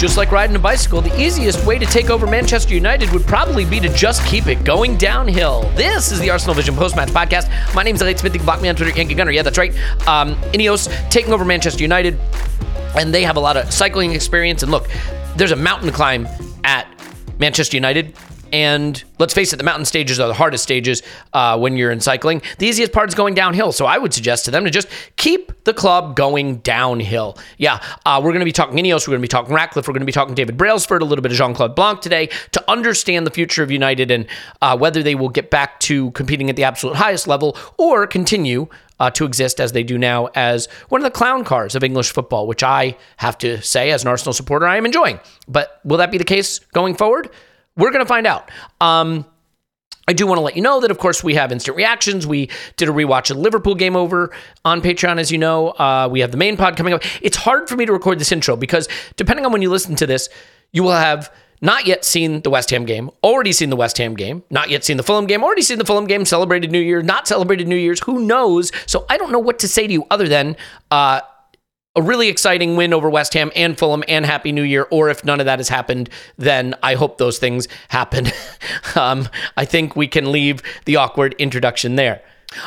Just like riding a bicycle, the easiest way to take over Manchester United would probably be to just keep it going downhill. This is the Arsenal Vision post-match podcast. My name is Elliot Smith. You can block me on Twitter, Yankee Gunner. Yeah, that's right. Um, Ineos taking over Manchester United, and they have a lot of cycling experience. And look, there's a mountain to climb at Manchester United. And let's face it, the mountain stages are the hardest stages uh, when you're in cycling. The easiest part is going downhill. So I would suggest to them to just keep the club going downhill. Yeah, uh, we're going to be talking Ineos, we're going to be talking Ratcliffe, we're going to be talking David Brailsford, a little bit of Jean Claude Blanc today to understand the future of United and uh, whether they will get back to competing at the absolute highest level or continue uh, to exist as they do now as one of the clown cars of English football, which I have to say, as an Arsenal supporter, I am enjoying. But will that be the case going forward? We're going to find out. Um, I do want to let you know that, of course, we have instant reactions. We did a rewatch of Liverpool game over on Patreon, as you know. Uh, we have the main pod coming up. It's hard for me to record this intro because, depending on when you listen to this, you will have not yet seen the West Ham game, already seen the West Ham game, not yet seen the Fulham game, already seen the Fulham game, celebrated New Year, not celebrated New Year's. Who knows? So I don't know what to say to you other than uh, a really exciting win over West Ham and Fulham and Happy New Year. Or if none of that has happened, then I hope those things happen. um, I think we can leave the awkward introduction there.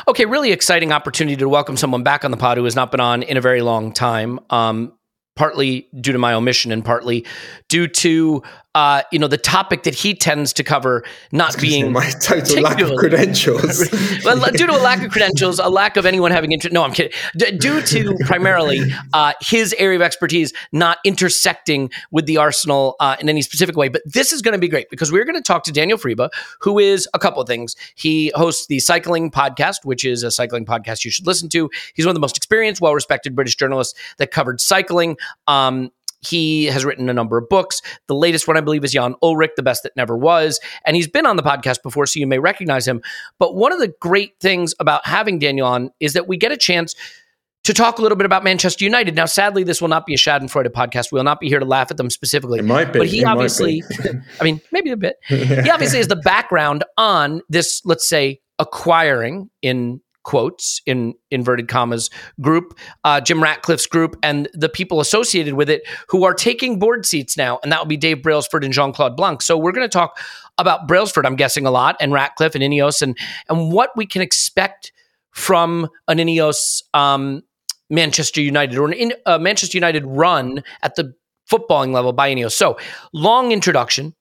Okay, really exciting opportunity to welcome someone back on the pod who has not been on in a very long time. Um, partly due to my omission and partly due to uh, you know the topic that he tends to cover not being my total lack of credentials. well, due to a lack of credentials, a lack of anyone having interest. No, I'm kidding. D- due to primarily uh, his area of expertise not intersecting with the Arsenal uh, in any specific way. But this is going to be great because we're going to talk to Daniel Friebe, who is a couple of things. He hosts the Cycling Podcast, which is a cycling podcast you should listen to. He's one of the most experienced, well respected British journalists that covered cycling. Um, he has written a number of books. The latest one, I believe, is Jan Ullrich, The Best That Never Was. And he's been on the podcast before, so you may recognize him. But one of the great things about having Daniel on is that we get a chance to talk a little bit about Manchester United. Now, sadly, this will not be a Schadenfreude podcast. We will not be here to laugh at them specifically. It might be. But he It obviously, I mean, maybe a bit. He obviously is the background on this, let's say, acquiring in quotes in inverted commas group uh, jim ratcliffe's group and the people associated with it who are taking board seats now and that will be dave brailsford and jean-claude blanc. So we're going to talk about brailsford i'm guessing a lot and ratcliffe and ineos and and what we can expect from an ineos um, manchester united or an uh, manchester united run at the footballing level by ineos. So long introduction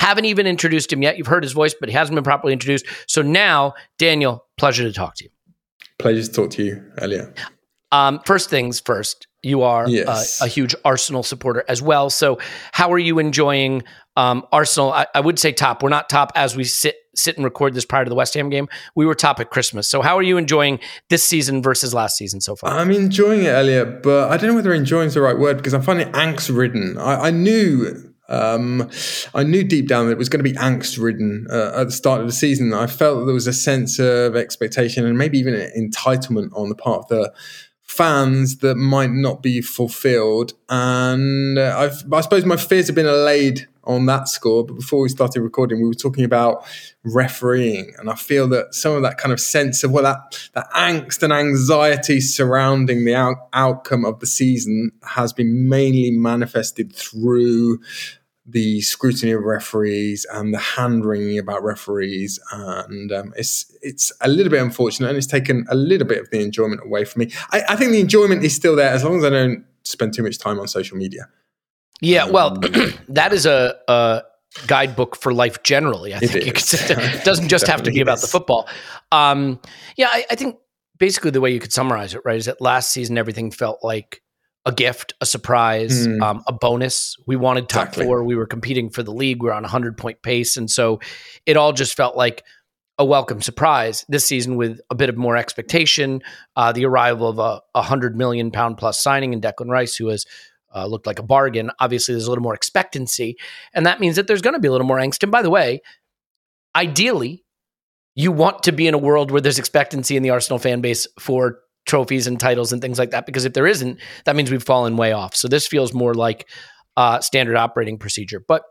haven't even introduced him yet. You've heard his voice, but he hasn't been properly introduced. So now, Daniel, pleasure to talk to you. Pleasure to talk to you, Elliot. Um, first things first, you are Yes. a, a huge Arsenal supporter as well. So, how are you enjoying um, Arsenal? I, I would say top. We're not top as we sit sit and record this prior to the West Ham game. We were top at Christmas. So, how are you enjoying this season versus last season so far? I'm enjoying it, Elliot, but I don't know whether enjoying is the right word because I'm finding it angst ridden. I, I knew um, I knew deep down that it was going to be angst ridden uh, at the start of the season. I felt that there was a sense of expectation and maybe even entitlement on the part of the fans that might not be fulfilled. And uh, i suppose my fears have been allayed on that score. But before we started recording, we were talking about refereeing, and I feel that some of that kind of sense of well, that that angst and anxiety surrounding the out- outcome of the season has been mainly manifested through the scrutiny of referees and the hand wringing about referees, and um, it's it's a little bit unfortunate, and it's taken a little bit of the enjoyment away from me. I, I think the enjoyment is still there as long as I don't spend too much time on social media. Yeah, well, that is a, a, guidebook for life generally. I think it, it doesn't just have to be about the football. Um, yeah, I, I, think basically the way you could summarize it, right, is that last season everything felt like a gift, a surprise, mm. um, a bonus. We wanted top exactly. four. We were competing for the league. We are on a hundred point pace, and so it all just felt like a welcome surprise this season with a bit of more expectation. Uh, the arrival of a, a hundred million pound plus signing in Declan Rice, who has uh, looked like a bargain. Obviously, there's a little more expectancy, and that means that there's going to be a little more angst. And by the way, ideally, you want to be in a world where there's expectancy in the Arsenal fan base for trophies and titles and things like that. Because if there isn't, that means we've fallen way off. So this feels more like uh, standard operating procedure. But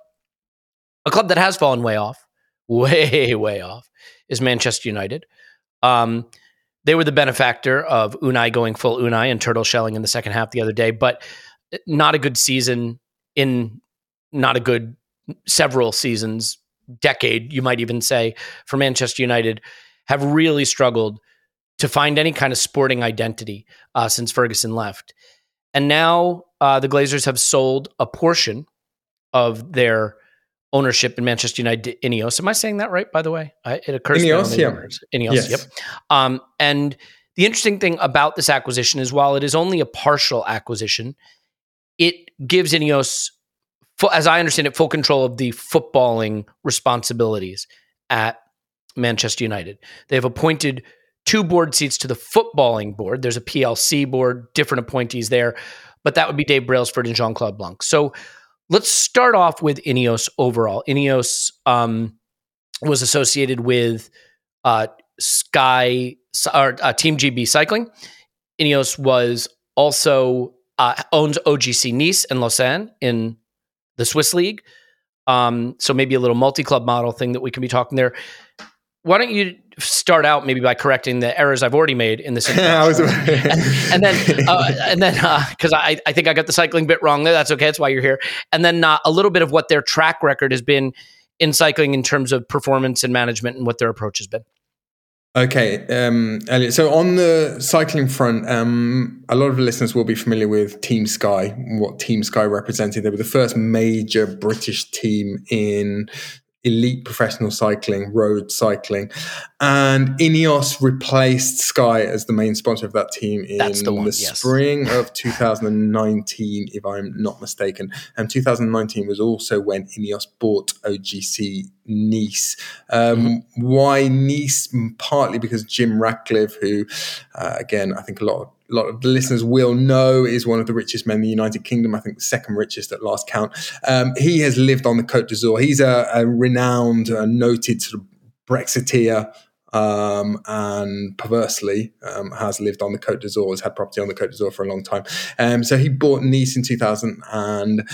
a club that has fallen way off, way way off, is Manchester United. Um, they were the benefactor of Unai going full Unai and turtle shelling in the second half the other day, but not a good season in not a good several seasons, decade, you might even say, for Manchester United, have really struggled to find any kind of sporting identity uh, since Ferguson left. And now uh, the Glazers have sold a portion of their ownership in Manchester United Ineos. Am I saying that right, by the way? I, it occurs Ineos, to me. Yeah. Ineos, yes. yep. Um, and the interesting thing about this acquisition is while it is only a partial acquisition, it gives Ineos, as I understand it, full control of the footballing responsibilities at Manchester United. They've appointed two board seats to the footballing board. There's a PLC board, different appointees there, but that would be Dave Brailsford and Jean Claude Blanc. So let's start off with Ineos overall. Ineos um, was associated with uh, Sky or uh, Team GB Cycling. Ineos was also uh, owns OGC Nice and Lausanne in the Swiss League. Um, so maybe a little multi-club model thing that we can be talking there. Why don't you start out maybe by correcting the errors I've already made in this, and, and, then uh, and then because uh, I I think I got the cycling bit wrong. There. That's okay. That's why you're here. And then uh, a little bit of what their track record has been in cycling in terms of performance and management and what their approach has been. Okay, um, Elliot. So on the cycling front, um, a lot of the listeners will be familiar with Team Sky, what Team Sky represented. They were the first major British team in elite professional cycling, road cycling. And Ineos replaced Sky as the main sponsor of that team in the, one, the yes. spring of 2019, if I'm not mistaken. And 2019 was also when Ineos bought OGC Nice. Um, mm-hmm. Why Nice? Partly because Jim Ratcliffe, who, uh, again, I think a lot of a lot of the listeners will know is one of the richest men in the United Kingdom. I think the second richest at last count. Um, he has lived on the Côte d'Azur. He's a, a renowned, uh, noted sort of Brexiteer. Um, and perversely um, has lived on the Côte d'Azur, has had property on the Côte d'Azur for a long time. Um, so he bought Nice in 2000 and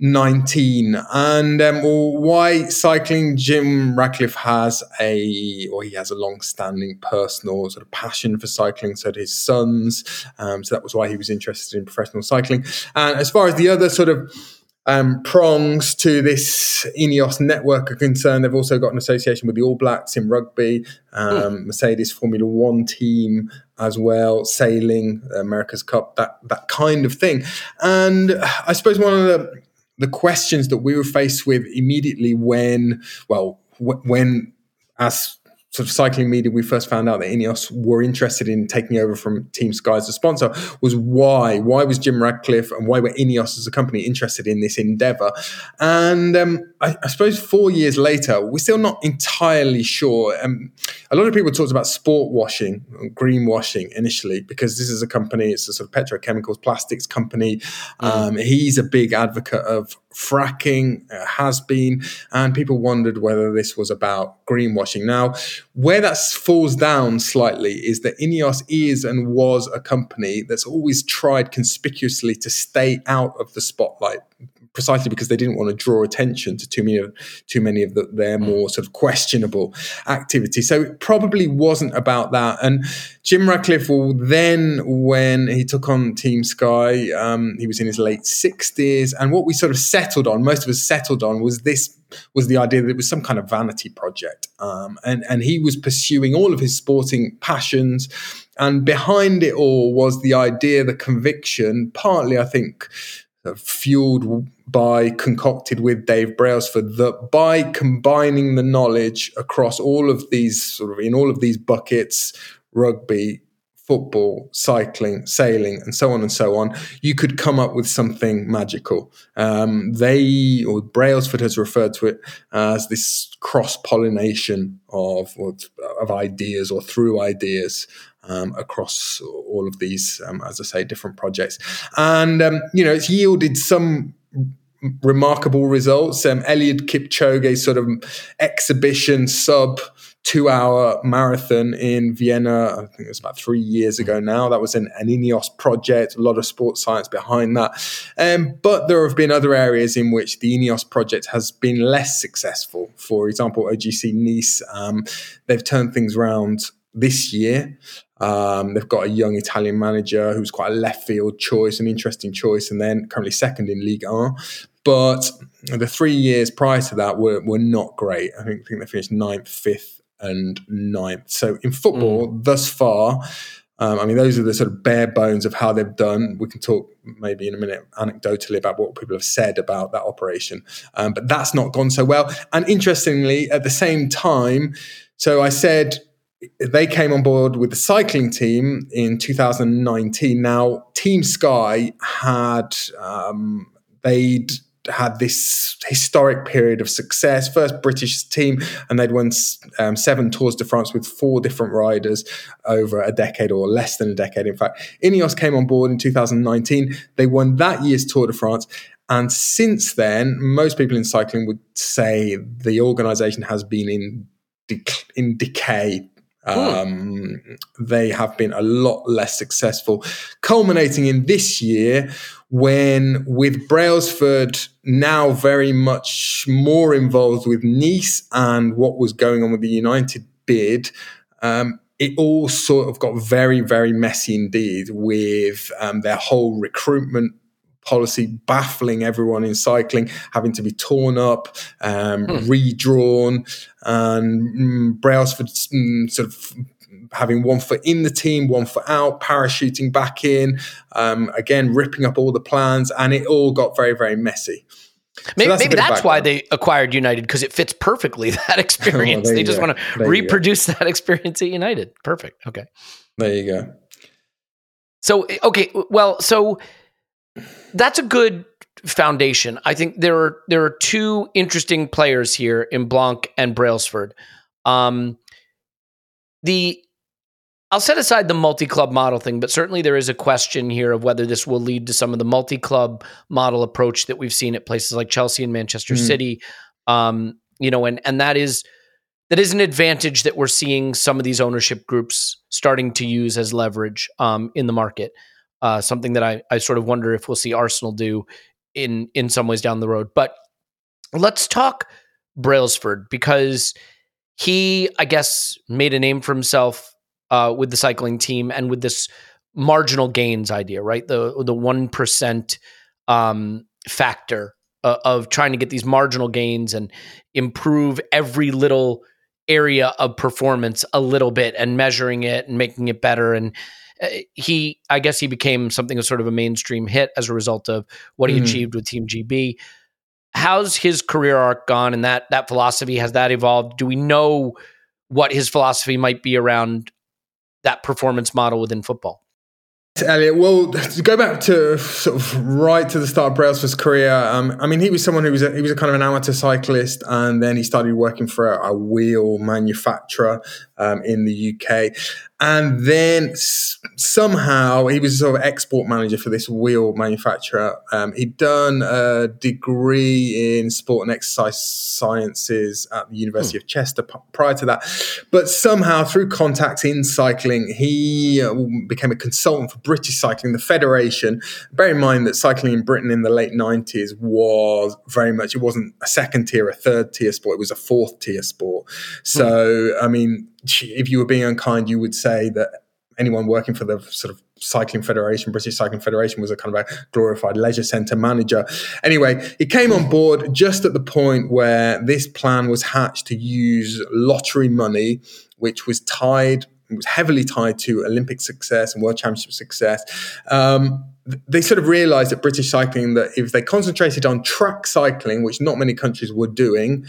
19 and um, why cycling jim ratcliffe has a or he has a long-standing personal sort of passion for cycling so his sons. Um, so that was why he was interested in professional cycling. And as far as the other sort of um, prongs to this Ineos network are concerned. They've also got an association with the All Blacks in rugby, um, mm. Mercedes Formula One team as well, sailing, America's Cup, that that kind of thing. And I suppose one of the the questions that we were faced with immediately when, well, when as sort of cycling media, we first found out that Ineos were interested in taking over from Team Sky as a sponsor was why? Why was Jim Ratcliffe and why were Ineos as a company interested in this endeavor? And um, I, I, suppose four years later, we're still not entirely sure. Um, a lot of people talked about sport washing, greenwashing initially, because this is a company, it's a sort of petrochemicals, plastics company. Mm. Um, he's a big advocate of fracking uh, has been, and people wondered whether this was about greenwashing. Now, where that falls down slightly is that Ineos is and was a company that's always tried conspicuously to stay out of the spotlight precisely because they didn't want to draw attention to too many of too many of the, their more sort of questionable activity. So it probably wasn't about that. And Jim Ratcliffe, well, then when he took on Team Sky, um, he was in his late sixties, and what we sort of settled on, most of us settled on, was this was the idea that it was some kind of vanity project, um, and and he was pursuing all of his sporting passions. And behind it all was the idea, the conviction, partly, I think, fueled by concocted with Dave Brailsford that by combining the knowledge across all of these sort of in all of these buckets rugby football cycling sailing and so on and so on you could come up with something magical um, they or Brailsford has referred to it as this cross pollination of of ideas or through ideas um, across all of these, um, as I say, different projects. And, um, you know, it's yielded some remarkable results. Um, Eliud Kipchoge's sort of exhibition sub two hour marathon in Vienna, I think it was about three years ago now. That was an, an Ineos project, a lot of sports science behind that. Um, but there have been other areas in which the Ineos project has been less successful. For example, OGC Nice, um, they've turned things around this year. Um, they've got a young Italian manager who's quite a left field choice, an interesting choice, and then currently second in Ligue 1. But the three years prior to that were, were not great. I think, I think they finished ninth, fifth, and ninth. So in football, mm. thus far, um, I mean, those are the sort of bare bones of how they've done. We can talk maybe in a minute anecdotally about what people have said about that operation, um, but that's not gone so well. And interestingly, at the same time, so I said they came on board with the cycling team in 2019. Now, Team Sky had um, they'd had this historic period of success, first British team, and they'd won um, seven Tours de France with four different riders over a decade or less than a decade. In fact, Ineos came on board in 2019. They won that year's Tour de France. And since then, most people in cycling would say the organization has been in in decay um, they have been a lot less successful, culminating in this year when, with Brailsford now very much more involved with Nice and what was going on with the United bid, um, it all sort of got very, very messy indeed with um, their whole recruitment policy baffling everyone in cycling, having to be torn up, um, hmm. redrawn, and mm, Brailsford mm, sort of having one foot in the team, one foot out, parachuting back in, um, again ripping up all the plans, and it all got very, very messy. Maybe, that's, maybe that's why they acquired United because it fits perfectly that experience. well, they just want to reproduce that experience at United. Perfect. Okay. There you go. So okay, well, so that's a good foundation. I think there are there are two interesting players here in Blanc and Brailsford. Um, the I'll set aside the multi-club model thing, but certainly there is a question here of whether this will lead to some of the multi-club model approach that we've seen at places like Chelsea and Manchester mm. City. Um, you know, and and that is that is an advantage that we're seeing some of these ownership groups starting to use as leverage um, in the market. Uh, something that I, I sort of wonder if we'll see Arsenal do in in some ways down the road. But let's talk Brailsford because he, I guess, made a name for himself uh, with the cycling team and with this marginal gains idea, right? The the one percent um, factor uh, of trying to get these marginal gains and improve every little area of performance a little bit and measuring it and making it better and he, I guess, he became something of sort of a mainstream hit as a result of what he mm. achieved with Team GB. How's his career arc gone, and that that philosophy has that evolved? Do we know what his philosophy might be around that performance model within football? Elliot, well, to go back to sort of right to the start of Brailsford's career, um, I mean, he was someone who was a, he was a kind of an amateur cyclist, and then he started working for a, a wheel manufacturer um, in the UK. And then s- somehow he was sort of export manager for this wheel manufacturer. Um, he'd done a degree in sport and exercise sciences at the University of Chester p- prior to that. But somehow, through contacts in cycling, he uh, became a consultant for British Cycling, the federation. Bear in mind that cycling in Britain in the late 90s was very much, it wasn't a second tier, a third tier sport, it was a fourth tier sport. So, I mean, if you were being unkind, you would say that anyone working for the sort of cycling federation british cycling federation was a kind of a glorified leisure centre manager. Anyway he came on board just at the point where this plan was hatched to use lottery money which was tied was heavily tied to olympic success and world championship success. Um, they sort of realized at british cycling that if they concentrated on track cycling which not many countries were doing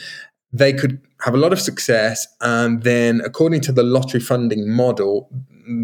they could have a lot of success and then according to the lottery funding model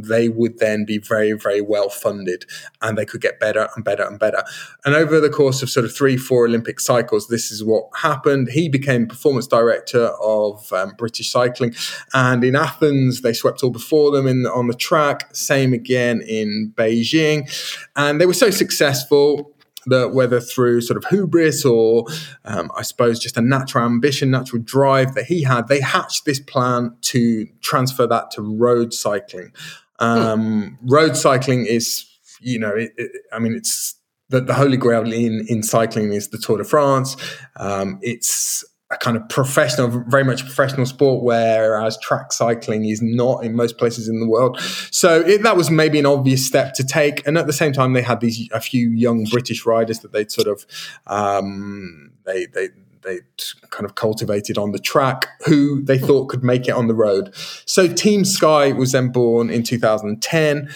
they would then be very very well funded and they could get better and better and better. And over the course of sort of three four olympic cycles this is what happened. He became performance director of um, british cycling and in athens they swept all before them in on the track same again in beijing. And they were so successful that whether through sort of hubris or um, I suppose just a natural ambition, natural drive that he had, they hatched this plan to transfer that to road cycling. Um, hmm. Road cycling is, you know, it, it, I mean, it's the, the, holy grail in in cycling is the Tour de France. Um, it's a kind of professional, very much professional sport, whereas track cycling is not in most places in the world. So it, that was maybe an obvious step to take. And at the same time, they had these a few young British riders that they'd sort of um, they they they kind of cultivated on the track who they thought could make it on the road. So Team Sky was then born in 2010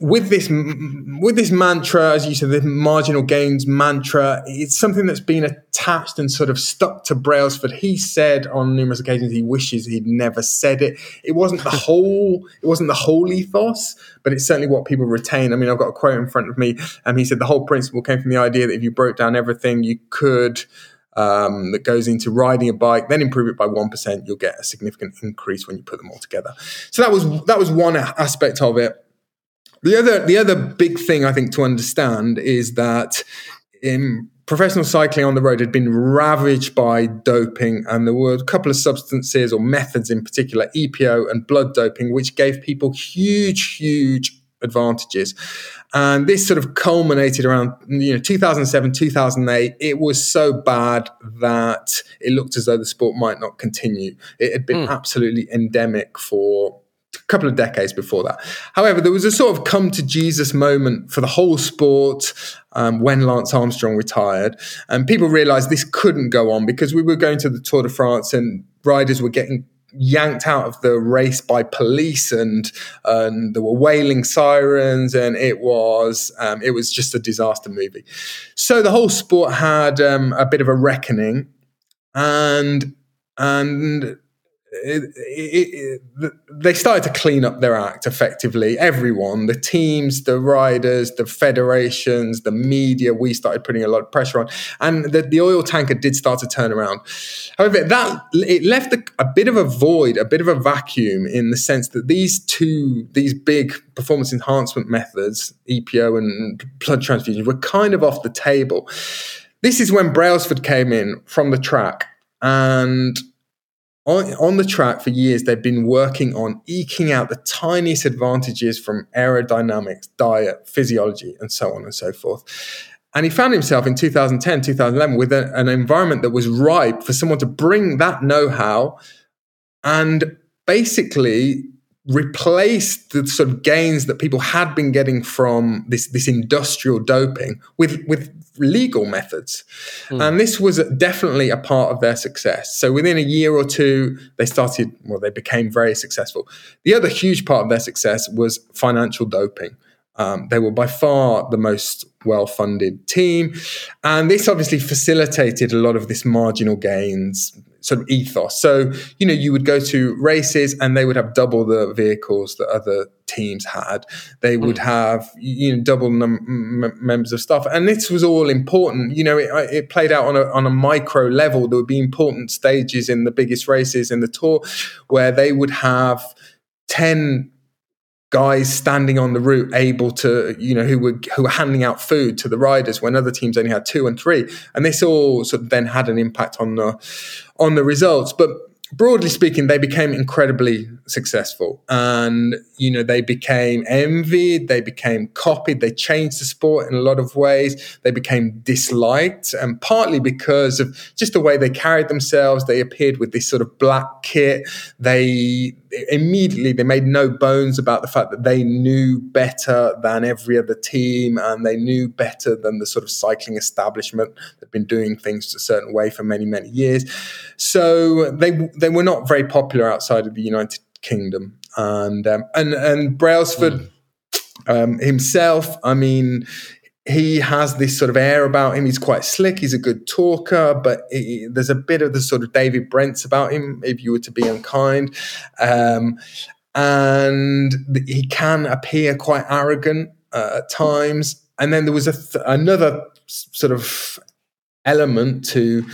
with this with this mantra, as you said, the marginal gains mantra, it's something that's been attached and sort of stuck to Brailsford. He said on numerous occasions he wishes he'd never said it. It wasn't the whole, it wasn't the whole ethos, but it's certainly what people retain. I mean, I've got a quote in front of me, and he said the whole principle came from the idea that if you broke down everything you could. Um, that goes into riding a bike, then improve it by one percent, you'll get a significant increase when you put them all together. So that was that was one aspect of it. The other, the other big thing I think to understand is that in professional cycling on the road had been ravaged by doping, and there were a couple of substances or methods in particular, EPO and blood doping, which gave people huge, huge advantages. And this sort of culminated around you know 2007, 2008. It was so bad that it looked as though the sport might not continue. It had been mm. absolutely endemic for couple of decades before that. However, there was a sort of come to Jesus moment for the whole sport um, when Lance Armstrong retired, and people realised this couldn't go on because we were going to the Tour de France and riders were getting yanked out of the race by police and and there were wailing sirens and it was um, it was just a disaster movie so the whole sport had um, a bit of a reckoning and and they started to clean up their act effectively. Everyone, the teams, the riders, the federations, the media, we started putting a lot of pressure on, and the, the oil tanker did start to turn around. However, that it left a, a bit of a void, a bit of a vacuum in the sense that these two, these big performance enhancement methods, EPO and blood transfusion, were kind of off the table. This is when Brailsford came in from the track and on, on the track for years, they've been working on eking out the tiniest advantages from aerodynamics, diet, physiology, and so on and so forth. And he found himself in 2010, 2011 with a, an environment that was ripe for someone to bring that know how and basically replace the sort of gains that people had been getting from this, this industrial doping with, with legal methods. Mm. And this was definitely a part of their success. So within a year or two, they started, well, they became very successful. The other huge part of their success was financial doping. Um, they were by far the most well funded team. And this obviously facilitated a lot of this marginal gains sort of ethos. So, you know, you would go to races and they would have double the vehicles that other teams had. They would mm. have, you know, double num- m- members of staff. And this was all important. You know, it, it played out on a, on a micro level. There would be important stages in the biggest races in the tour where they would have 10 guys standing on the route able to you know who were who were handing out food to the riders when other teams only had two and three. And this all sort of then had an impact on the on the results. But broadly speaking, they became incredibly successful. And, you know, they became envied, they became copied, they changed the sport in a lot of ways, they became disliked, and partly because of just the way they carried themselves. They appeared with this sort of black kit. They immediately they made no bones about the fact that they knew better than every other team and they knew better than the sort of cycling establishment that had been doing things a certain way for many many years so they they were not very popular outside of the united kingdom and um, and and brailsford mm. um, himself i mean he has this sort of air about him. He's quite slick. He's a good talker, but it, there's a bit of the sort of David Brents about him, if you were to be unkind. Um, and he can appear quite arrogant uh, at times. And then there was a th- another sort of element to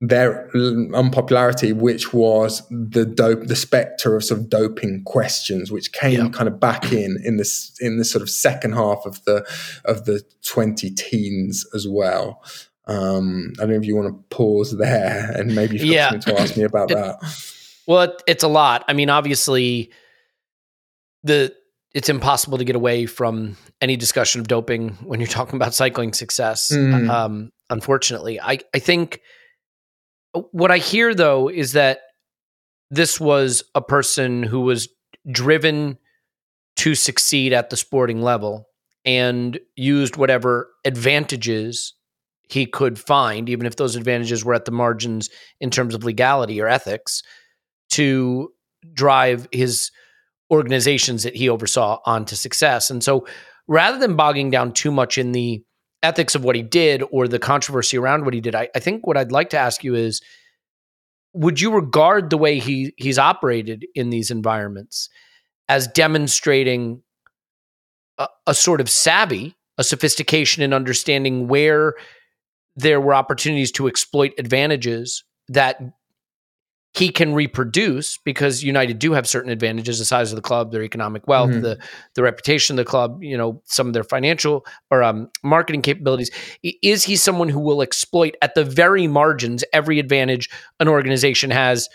their unpopularity, which was the dope, the specter of sort of doping questions, which came yeah. kind of back in in this in the sort of second half of the of the twenty teens as well. Um, I don't know if you want to pause there and maybe you've got yeah. something to ask me about that. Well, it's a lot. I mean, obviously, the it's impossible to get away from any discussion of doping when you're talking about cycling success. Mm. Um, unfortunately, I I think what I hear though is that this was a person who was driven to succeed at the sporting level and used whatever advantages he could find, even if those advantages were at the margins in terms of legality or ethics, to drive his organizations that he oversaw onto success. And so rather than bogging down too much in the ethics of what he did or the controversy around what he did. I, I think what I'd like to ask you is would you regard the way he he's operated in these environments as demonstrating a, a sort of savvy, a sophistication in understanding where there were opportunities to exploit advantages that he can reproduce because United do have certain advantages: the size of the club, their economic wealth, mm-hmm. the the reputation of the club, you know, some of their financial or um, marketing capabilities. Is he someone who will exploit at the very margins every advantage an organization has,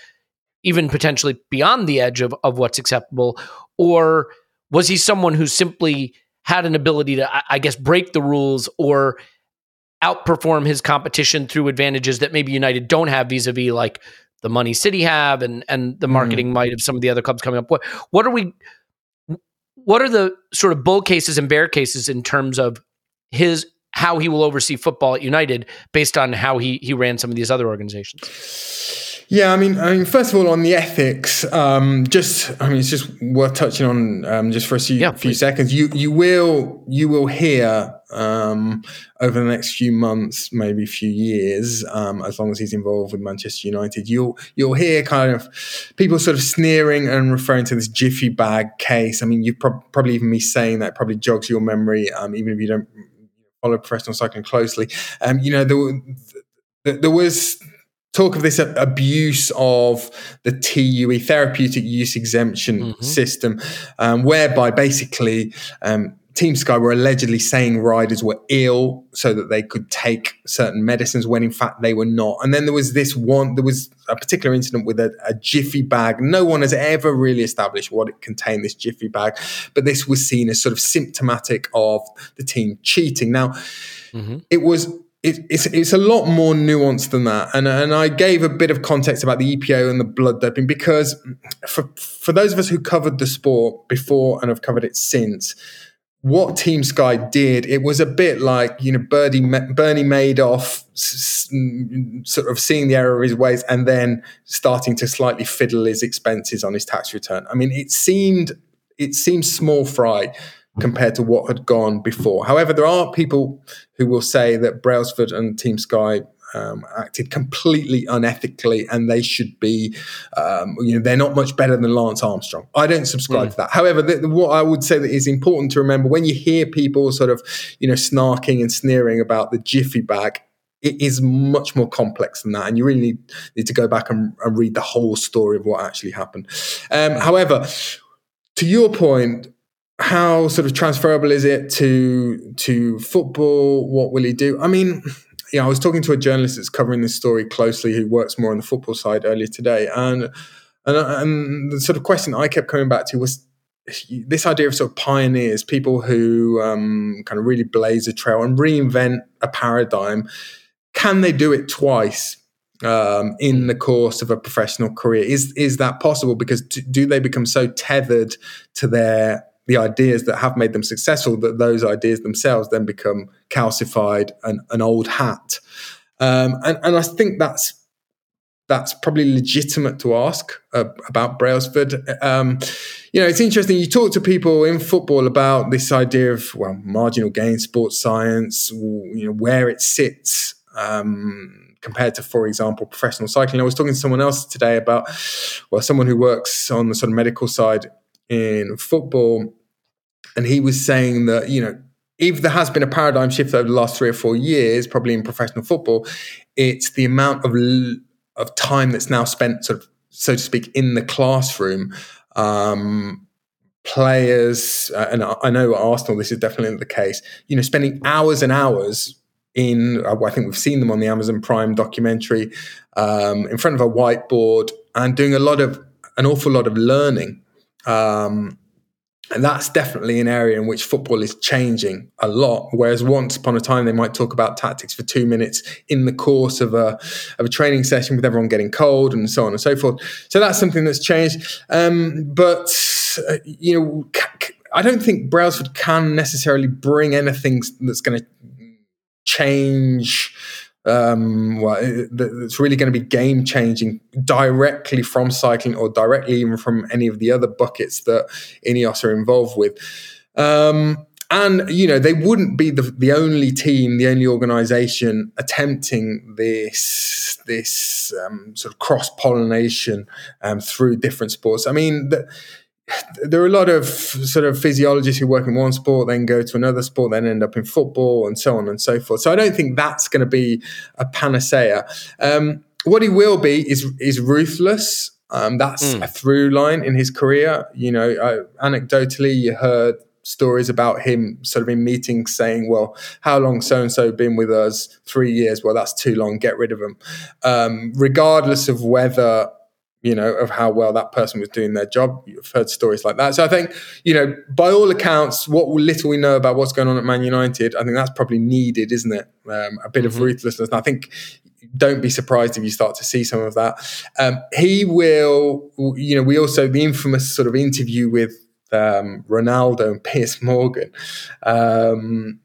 even potentially beyond the edge of of what's acceptable, or was he someone who simply had an ability to, I guess, break the rules or outperform his competition through advantages that maybe United don't have vis-a-vis like the money City have and and the mm-hmm. marketing mm. might of some of the other clubs coming up. What what are we? What are the sort of bull cases and bear cases in terms of his how he will oversee football at United based on how he he ran some of these other organizations? Yeah, I mean, I mean, first of all, on the ethics, um, just I mean, it's just worth touching on um, just for a few, yeah, few seconds. You you will you will hear um, over the next few months, maybe a few years, um, as long as he's involved with Manchester United, you'll you'll hear kind of people sort of sneering and referring to this jiffy bag case. I mean, you pro- probably even me saying that probably jogs your memory, um, even if you don't follow professional cycling closely. Um, you know, there, there was talk of this abuse of the TUE therapeutic use exemption mm-hmm. system, um, whereby basically um, Team Sky were allegedly saying riders were ill so that they could take certain medicines when in fact they were not. And then there was this one, there was a particular incident with a, a Jiffy bag. No one has ever really established what it contained, this Jiffy bag, but this was seen as sort of symptomatic of the team cheating. Now, mm-hmm. it was it, it's it's a lot more nuanced than that, and and I gave a bit of context about the EPO and the blood doping because for for those of us who covered the sport before and have covered it since, what Team Sky did, it was a bit like you know Bernie Bernie Madoff sort of seeing the error of his ways and then starting to slightly fiddle his expenses on his tax return. I mean, it seemed it seemed small fry compared to what had gone before. However, there are people who will say that Brailsford and Team Sky um, acted completely unethically and they should be, um, you know, they're not much better than Lance Armstrong. I don't subscribe mm. to that. However, what I would say that is important to remember when you hear people sort of, you know, snarking and sneering about the jiffy bag, it is much more complex than that. And you really need, need to go back and, and read the whole story of what actually happened. Um, however, to your point, how sort of transferable is it to to football? What will he do? I mean, yeah, I was talking to a journalist that's covering this story closely, who works more on the football side earlier today, and and, and the sort of question I kept coming back to was this idea of sort of pioneers, people who um, kind of really blaze a trail and reinvent a paradigm. Can they do it twice? um, in the course of a professional career. Is is that possible? Because do, do they become so tethered to their the ideas that have made them successful that those ideas themselves then become calcified and an old hat? Um, and, and I think that's that's probably legitimate to ask uh, about Brailsford. Um, you know, it's interesting. You talk to people in football about this idea of well, marginal gain, sports science, you know, where it sits. Um, compared to, for example, professional cycling. I was talking to someone else today about, well, someone who works on the sort of medical side in football, and he was saying that, you know, if there has been a paradigm shift over the last three or four years, probably in professional football, it's the amount of of time that's now spent, sort of, so to speak, in the classroom. Um, players, uh, and I know at Arsenal this is definitely the case. You know, spending hours and hours in uh, I think we've seen them on the Amazon Prime documentary um, in front of a whiteboard and doing a lot of an awful lot of learning. Um, and that's definitely an area in which football is changing a lot. Whereas once upon a time they might talk about tactics for two minutes in the course of a of a training session with everyone getting cold and so on and so forth. So that's something that's changed. Um, but uh, you know, I don't think Brailsford can necessarily bring anything that's going to change um, well, it's really going to be game changing directly from cycling or directly even from any of the other buckets that Ineos are involved with. Um, and you know they wouldn't be the, the only team, the only organisation attempting this this um, sort of cross pollination um, through different sports. I mean, the, there are a lot of sort of physiologists who work in one sport, then go to another sport, then end up in football, and so on and so forth. So I don't think that's going to be a panacea. Um, what he will be is is ruthless. Um, that's mm. a through line in his career. You know, uh, anecdotally, you heard stories about him sort of in meetings saying, "Well, how long so and so been with us? Three years. Well, that's too long. Get rid of them." Um, regardless of whether you know, of how well that person was doing their job. You've heard stories like that. So I think, you know, by all accounts, what little we know about what's going on at Man United, I think that's probably needed, isn't it? Um, a bit mm-hmm. of ruthlessness. And I think don't be surprised if you start to see some of that. Um, he will, you know, we also, the infamous sort of interview with um, Ronaldo and Piers Morgan. Um,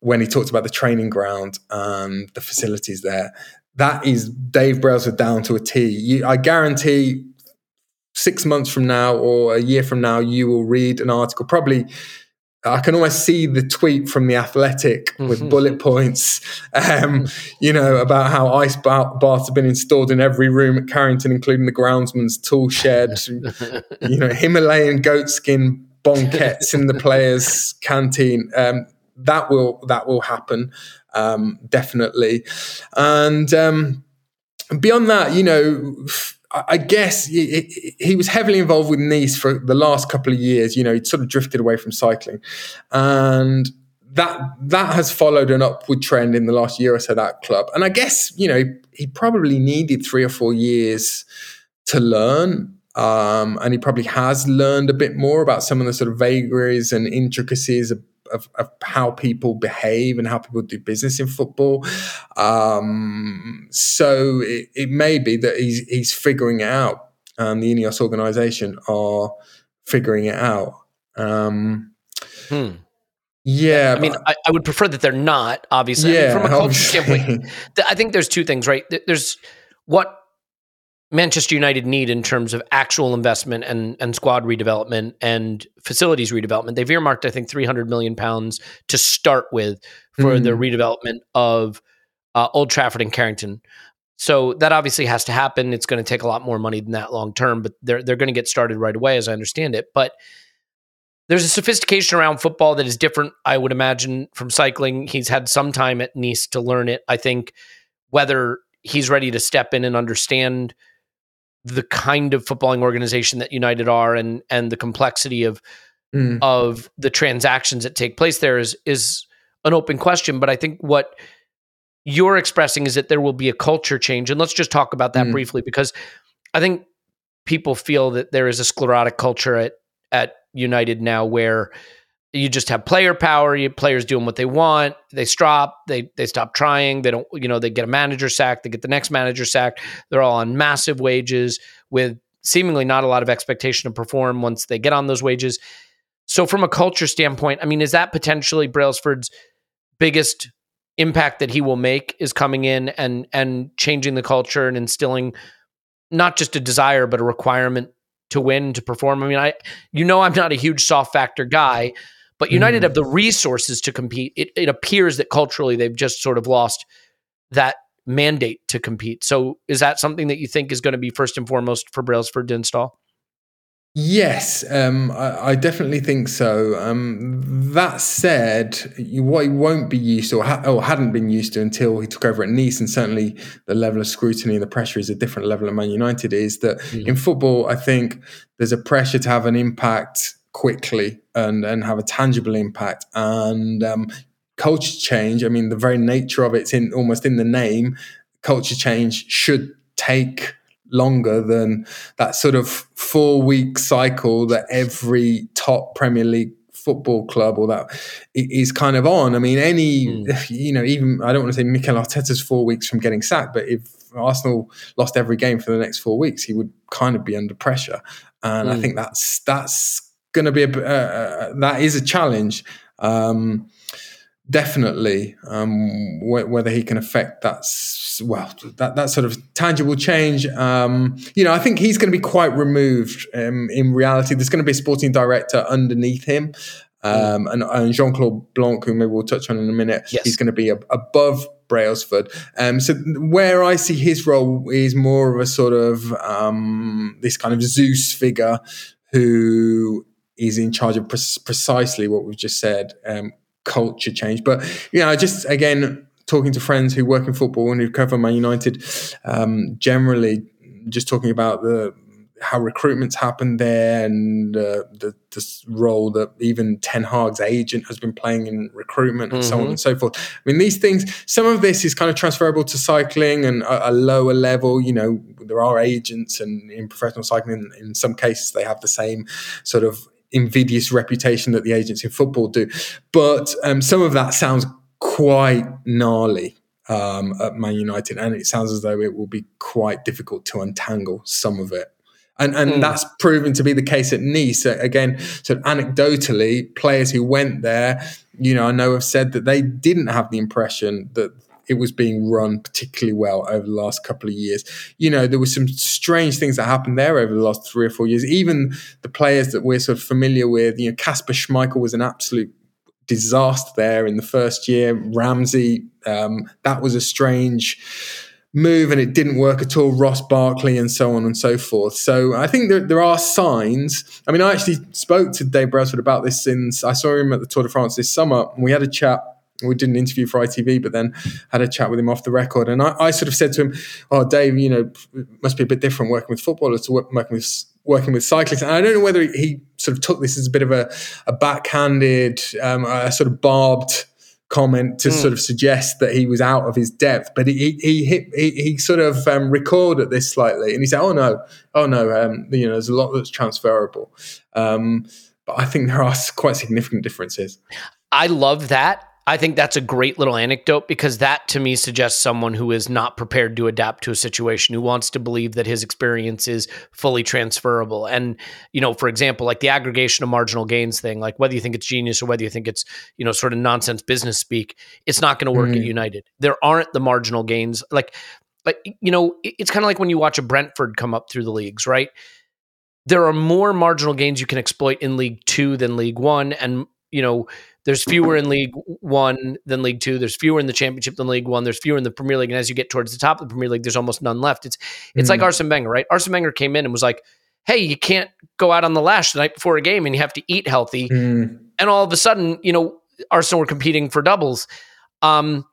when he talked about the training ground and the facilities there, that is Dave Brailsford down to a T. You, I guarantee six months from now or a year from now, you will read an article. Probably, I can almost see the tweet from the Athletic with bullet points, um, you know, about how ice baths have been installed in every room at Carrington, including the groundsman's tool shed. you know, Himalayan goatskin bonquettes in the players' canteen. Um, that will that will happen um, definitely. And um, beyond that, you know. I guess he, was heavily involved with Nice for the last couple of years. You know, he'd sort of drifted away from cycling, and that that has followed an upward trend in the last year or so. That club, and I guess you know he probably needed three or four years to learn, um, and he probably has learned a bit more about some of the sort of vagaries and intricacies of of, of how people behave and how people do business in football. Um, so it, it, may be that he's, he's figuring it out. And the Ineos organization are figuring it out. Um, hmm. Yeah, I mean, I, I, would prefer that they're not. Obviously, yeah, I mean, from a culture standpoint, I think there's two things, right? There's what Manchester United need in terms of actual investment and and squad redevelopment and facilities redevelopment. They've earmarked, I think, three hundred million pounds to start with for mm. the redevelopment of uh, Old Trafford and Carrington. So that obviously has to happen. It's going to take a lot more money than that long term, but they're they're going to get started right away, as I understand it. But there's a sophistication around football that is different, I would imagine, from cycling. He's had some time at Nice to learn it. I think whether he's ready to step in and understand the kind of footballing organization that United are and and the complexity of mm. of the transactions that take place there is is an open question. But I think what you're expressing is that there will be a culture change, and let's just talk about that mm. briefly because I think people feel that there is a sclerotic culture at at United now where you just have player power you players doing what they want they stop they they stop trying they don't you know they get a manager sacked they get the next manager sacked they're all on massive wages with seemingly not a lot of expectation to perform once they get on those wages. So from a culture standpoint i mean is that potentially brailsford's biggest impact that he will make is coming in and and changing the culture and instilling not just a desire but a requirement to win to perform? I mean i you know i'm not a huge soft factor guy but United mm. have the resources to compete. It, it appears that culturally they've just sort of lost that mandate to compete. So is that something that you think is going to be first and foremost for Brailsford to install? Yes, um, I, I, definitely think so. Um, that said, you, what he won't be used to, or, ha- or, hadn't been used to until he took over at Nice, and certainly the level of scrutiny and the pressure is a different level at Man United, is that mm. in football, I think there's a pressure to have an impact quickly and and have a tangible impact and um, culture change i mean the very nature of it's in almost in the name culture change should take longer than that sort of four week cycle that every top premier league football club or that is kind of on i mean any mm. you know even i don't want to say mikel arteta's four weeks from getting sacked but if arsenal lost every game for the next four weeks he would kind of be under pressure and mm. i hmm. think that's that's going to be a uh, uh, that is a challenge. Um, definitely, um, wh- whether he can affect that well that that sort of tangible change. Um, you know, I think he's going to be quite removed. Um, in reality, there's going to be a sporting director underneath him. Um, and, and Jean Claude Blanc, who maybe we'll touch on in a minute, yes. he's going to be a, above Brailsford. Um, so where I see his role is more of a sort of um, this kind of Zeus figure who is in charge of pre- precisely what we've just said, um, culture change. But you know, just again talking to friends who work in football and who cover Man United, um, generally just talking about the how recruitment's happened there and uh, the, the, role that even Ten Hag's agent has been playing in recruitment and mm-hmm. so on mm-hmm. and so forth. I mean, these things, some of this is kind of transferable to cycling and a, a lower level. You know, there are agents and in professional cycling, in, in some cases, they have the same sort of invidious reputation that the agents in football do. But um, some of that sounds quite gnarly um, at Man United, and it sounds as though it will be quite difficult to untangle some of it. And, and mm. that's proven to be the case at Nice. Again, so anecdotally, players who went there, you know, I know have said that they didn't have the impression that it was being run particularly well over the last couple of years. You know, there were some strange things that happened there over the last three or four years. Even the players that we're sort of familiar with, you know, Kasper Schmeichel was an absolute disaster there in the first year. Ramsey, um, that was a strange move and it didn't work at all. Ross Barkley and so on and so forth. So I think there, there are signs. I mean, I actually spoke to Dave Brailsford about this since I saw him at the Tour de France this summer and we had a chat we did an interview for ITV, but then had a chat with him off the record. And I, I, sort of said to him, "Oh, Dave, you know, it must be a bit different working with footballers to working with working with cyclists." And I don't know whether he sort of took this as a bit of a, a backhanded, um, a sort of barbed comment to mm. sort of suggest that he was out of his depth. But he he hit, he, he sort of um, recalled at this slightly, and he said, "Oh no, oh no, um, you know, there's a lot that's transferable." Um, but I think there are quite significant differences. I love that I think that's a great little anecdote because that to me suggests someone who is not prepared to adapt to a situation, who wants to believe that his experience is fully transferable. And, you know, for example, like the aggregation of marginal gains thing, like whether you think it's genius or whether you think it's, you know, sort of nonsense business speak, it's not going to work mm. at United. There aren't the marginal gains. Like, like, you know, it's kind of like when you watch a Brentford come up through the leagues, right? There are more marginal gains you can exploit in League Two than League One. And, you know, there's fewer in League One than League Two. There's fewer in the Championship than League One. There's fewer in the Premier League. And as you get towards the top of the Premier League, there's almost none left. It's it's mm. like Arsene Wenger, right? Arsene Wenger came in and was like, "Hey, you can't go out on the lash the night before a game, and you have to eat healthy." Mm. And all of a sudden, you know, Arsenal were competing for doubles. Um,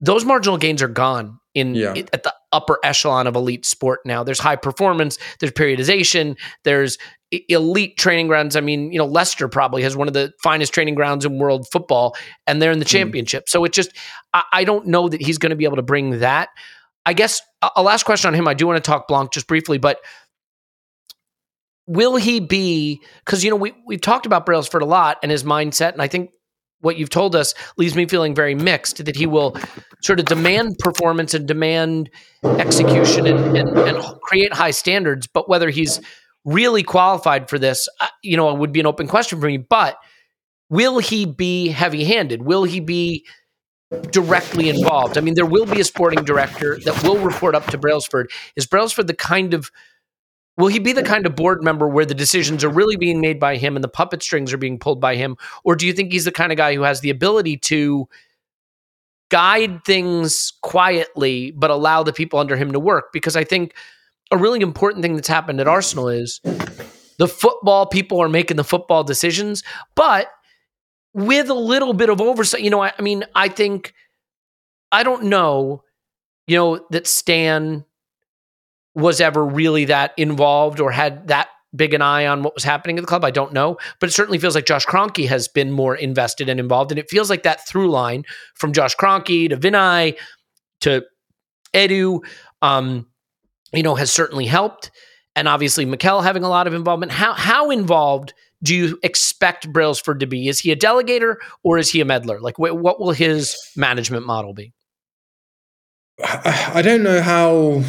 those marginal gains are gone in yeah. at the upper echelon of elite sport now. There's high performance, there's periodization, there's elite training grounds. I mean, you know, Leicester probably has one of the finest training grounds in world football, and they're in the mm. championship. So it just, I, I don't know that he's going to be able to bring that. I guess a last question on him. I do want to talk Blanc just briefly, but will he be? Because you know we we've talked about Brailsford a lot and his mindset, and I think what you've told us leaves me feeling very mixed. That he will sort of demand performance and demand execution and, and, and create high standards, but whether he's really qualified for this, uh, you know, it would be an open question for me. But will he be heavy handed? Will he be directly involved? I mean, there will be a sporting director that will report up to Brailsford. Is Brailsford the kind of Will he be the kind of board member where the decisions are really being made by him and the puppet strings are being pulled by him? Or do you think he's the kind of guy who has the ability to guide things quietly, but allow the people under him to work? Because I think a really important thing that's happened at Arsenal is the football people are making the football decisions, but with a little bit of oversight. You know, I, I mean, I think I don't know, you know, that Stan was ever really that involved or had that big an eye on what was happening at the club. I don't know, but it certainly feels like Josh Kroenke has been more invested and involved, and it feels like that through line from Josh Kroenke to Vinai to Edu. Um, you know, has certainly helped. And obviously, Mikel having a lot of involvement. How how involved do you expect Brailsford to be? Is he a delegator or is he a meddler? Like, wh- what will his management model be? I don't know how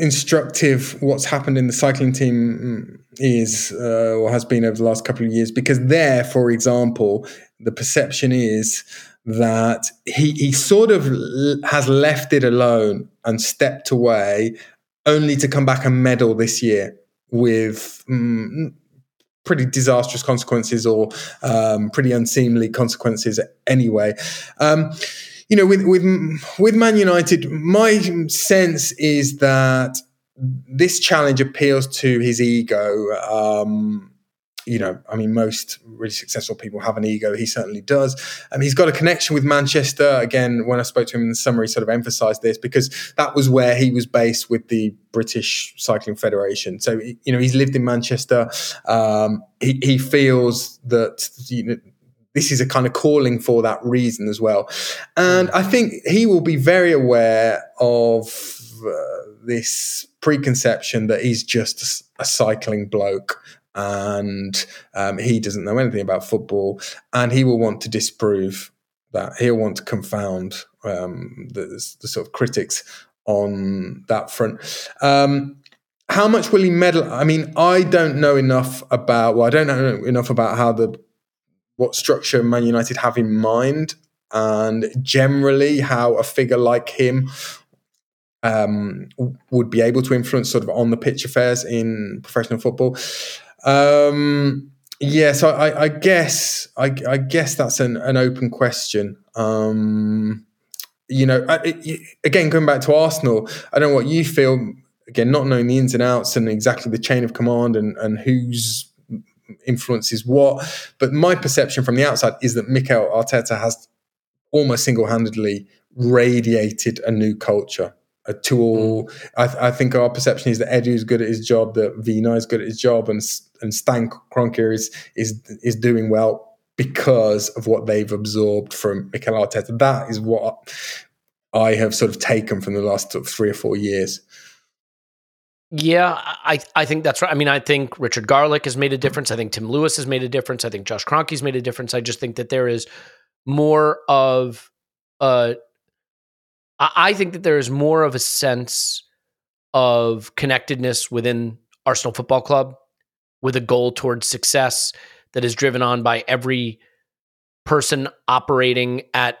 instructive what's happened in the cycling team is uh, or has been over the last couple of years because there, for example, the perception is that he, he sort of has left it alone and stepped away only to come back and meddle this year with mm, pretty disastrous consequences or um, pretty unseemly consequences anyway. Um, you know, with with with Man United, my sense is that this challenge appeals to his ego. Um, you know, I mean, most really successful people have an ego. He certainly does. And he's got a connection with Manchester. Again, when I spoke to him in the summer, he sort of emphasized this because that was where he was based with the British Cycling Federation. So, you know, he's lived in Manchester. Um, he, he feels that, you know, this is a kind of calling for that reason as well. And I think he will be very aware of uh, this preconception that he's just a cycling bloke and um, he doesn't know anything about football, and he will want to disprove that. He'll want to confound um, the, the, sort of critics on that front. Um, how much will he meddle? I mean, I don't know enough about. Well, I don't know enough about how the what structure Man United have in mind, and generally how a figure like him um, would be able to influence sort of on the pitch affairs in professional football. Um, yeah, so I, I guess I, I, guess that's an, an open question. Um, you know, it, again, going back to Arsenal, I don't know what you feel. Again, not knowing the ins and outs and exactly the chain of command and, and whose influence is what, but my perception from the outside is that Mikel Arteta has almost single-handedly radiated a new culture a tool. Mm. I, th- I, think our perception is that Edu is good at his job, that Vinai is good at his job, and and Stan Kroenke is is is doing well because of what they've absorbed from Mikel Arteta. That is what I have sort of taken from the last sort of three or four years. Yeah, I, I think that's right. I mean, I think Richard Garlick has made a difference. I think Tim Lewis has made a difference. I think Josh Kroenke's made a difference. I just think that there is more of a I think that there is more of a sense of connectedness within Arsenal Football Club with a goal towards success that is driven on by every person operating at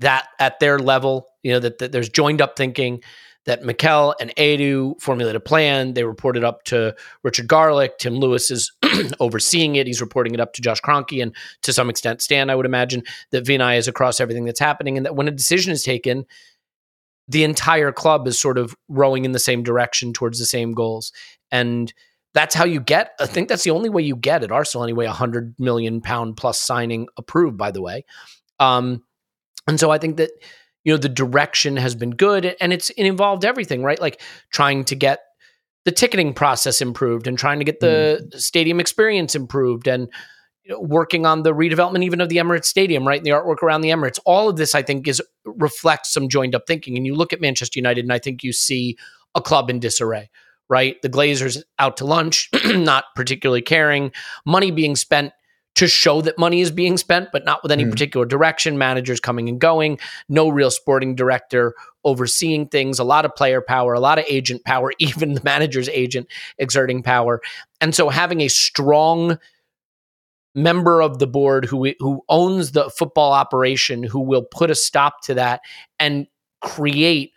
that at their level you know that, that there's joined up thinking that Mikel and Edu formulated a plan. They reported up to Richard Garlick. Tim Lewis is overseeing it. He's reporting it up to Josh Kroenke and to some extent Stan, I would imagine, that Vinai is across everything that's happening. And that when a decision is taken, the entire club is sort of rowing in the same direction towards the same goals. And that's how you get, I think that's the only way you get at Arsenal anyway, a hundred million pound plus signing approved, by the way. Um, and so I think that you know the direction has been good and it's it involved everything right like trying to get the ticketing process improved and trying to get the mm. stadium experience improved and you know, working on the redevelopment even of the Emirates Stadium, right? And the artwork around the Emirates. All of this, I think, is reflects some joined up thinking. And you look at Manchester United, and I think you see a club in disarray, right? The Glazers out to lunch, not particularly caring, money being spent to show that money is being spent, but not with any mm. particular direction. Managers coming and going, no real sporting director overseeing things, a lot of player power, a lot of agent power, even the manager's agent exerting power. And so having a strong member of the board who who owns the football operation who will put a stop to that and create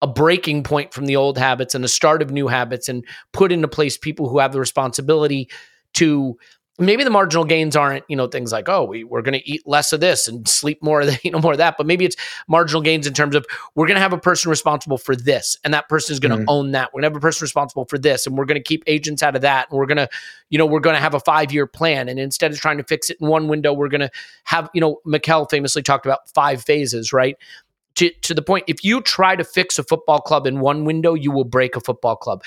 a breaking point from the old habits and the start of new habits and put into place people who have the responsibility to maybe the marginal gains aren't you know things like oh we, we're going to eat less of this and sleep more of that you know more of that but maybe it's marginal gains in terms of we're going to have a person responsible for this and that person is going to mm-hmm. own that. We're going to have a person responsible for this and we're going to keep agents out of that and we're going to you know we're going to have a five year plan and instead of trying to fix it in one window we're going to have you know Mikel famously talked about five phases right? To, to the point if you try to fix a football club in one window you will break a football club.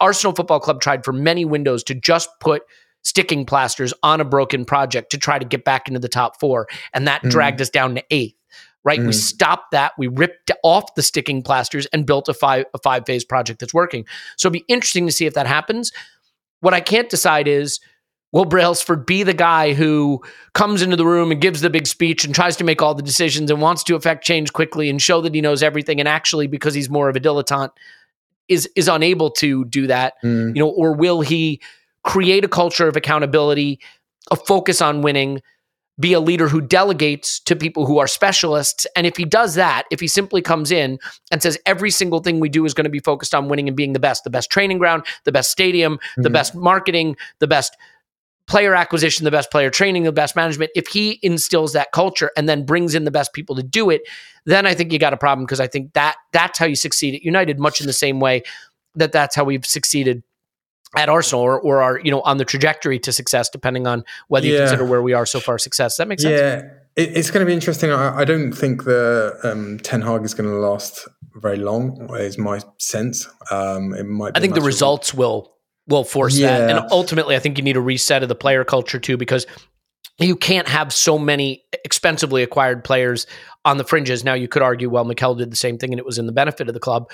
Arsenal football club tried for many windows to just put sticking plasters on a broken project to try to get back into the top four. And that mm. dragged us down to eighth. Right. Mm. We stopped that. We ripped off the sticking plasters and built a five a five phase project that's working. So it'd be interesting to see if that happens. What I can't decide is will Brailsford be the guy who comes into the room and gives the big speech and tries to make all the decisions and wants to affect change quickly and show that he knows everything and actually because he's more of a dilettante is is unable to do that mm. you know or will he create a culture of accountability, a focus on winning, be a leader who delegates to people who are specialists. And if he does that, if he simply comes in and says every single thing we do is going to be focused on winning and being the best, the best training ground, the best stadium, mm-hmm. the best marketing, the best player acquisition, the best player training, the best management, if he instills that culture and then brings in the best people to do it, then I think you got a problem because I think that that's how you succeed at United, much in the same way that that's how we've succeeded at Arsenal or, or are you know on the trajectory to success, depending on whether you consider where we are so far success. That makes sense. Yeah, it, it's going to be interesting. I, I don't think the um, Ten Hag is going to last very long. Is my sense. Um, it might. I think the results will will force yeah. that, and ultimately, I think you need a reset of the player culture too, because you can't have so many expensively acquired players on the fringes. Now, you could argue, well, Mikel did the same thing, and it was in the benefit of the club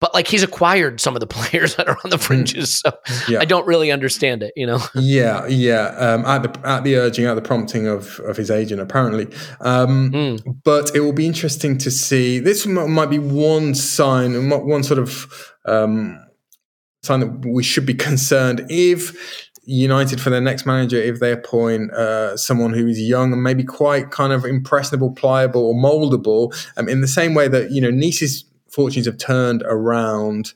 but like he's acquired some of the players that are on the mm. fringes, so yeah. I don't really understand it. You know? Yeah, yeah. Um, at the at the urging, at the prompting of of his agent, apparently. Um, mm. But it will be interesting to see. This might be one sign, one sort of um, sign that we should be concerned if. United for their next manager if they appoint uh, someone who is young and maybe quite kind of impressionable, pliable, or moldable. Um, in the same way that you know Nice is fortunes have turned around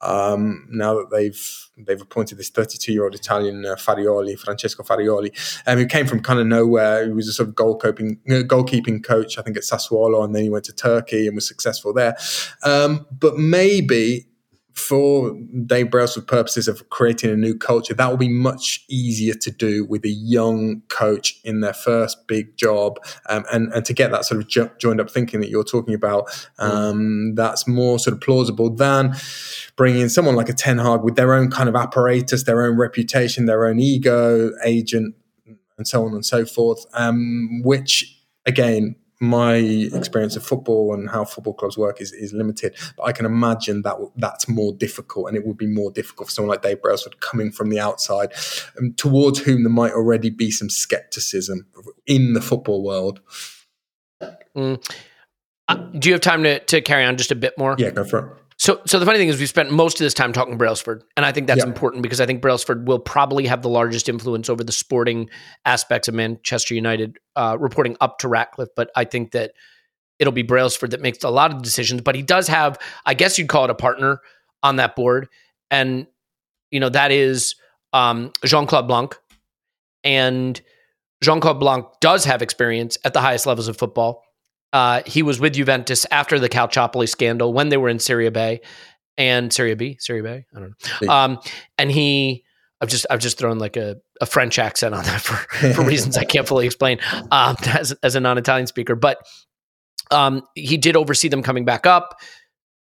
um, now that they've they've appointed this 32 year old Italian uh, Farioli, Francesco Farioli, um, who came from kind of nowhere. He was a sort of goalkeeping uh, goalkeeping coach, I think, at Sassuolo, and then he went to Turkey and was successful there. Um, but maybe for Dave Brailsford purposes of creating a new culture, that will be much easier to do with a young coach in their first big job, um, and and to get that sort of jo- joined up thinking that you're talking about, um, mm. that's more sort of plausible than bringing in someone like a Ten Hag with their own kind of apparatus, their own reputation, their own ego, agent, and so on and so forth, um, which again my experience of football and how football clubs work is, is limited. But I can imagine that that's more difficult, and it would be more difficult for someone like Dave Brailsford coming from the outside, um, towards whom there might already be some skepticism in the football world. Mm. Uh, do you have time to, to carry on just a bit more? Yeah, go for it. So, so the funny thing is, we've spent most of this time talking Brailsford, and I think that's important because I think Brailsford will probably have the largest influence over the sporting aspects of Manchester United, uh, reporting up to Ratcliffe. But I think that it'll be Brailsford that makes a lot of decisions. But he does have, I guess you'd call it a partner on that board, and you know that is um, Jean Claude Blanc, and Jean Claude Blanc does have experience at the highest levels of football. Uh, he was with Juventus after the Calciopoli scandal when they were in Serie B and Serie B, Serie B. I don't know. Um, and he, I've just I've just thrown like a, a French accent on that for, for reasons I can't fully explain um, as, as a non-Italian speaker. But Um, he did oversee them coming back up,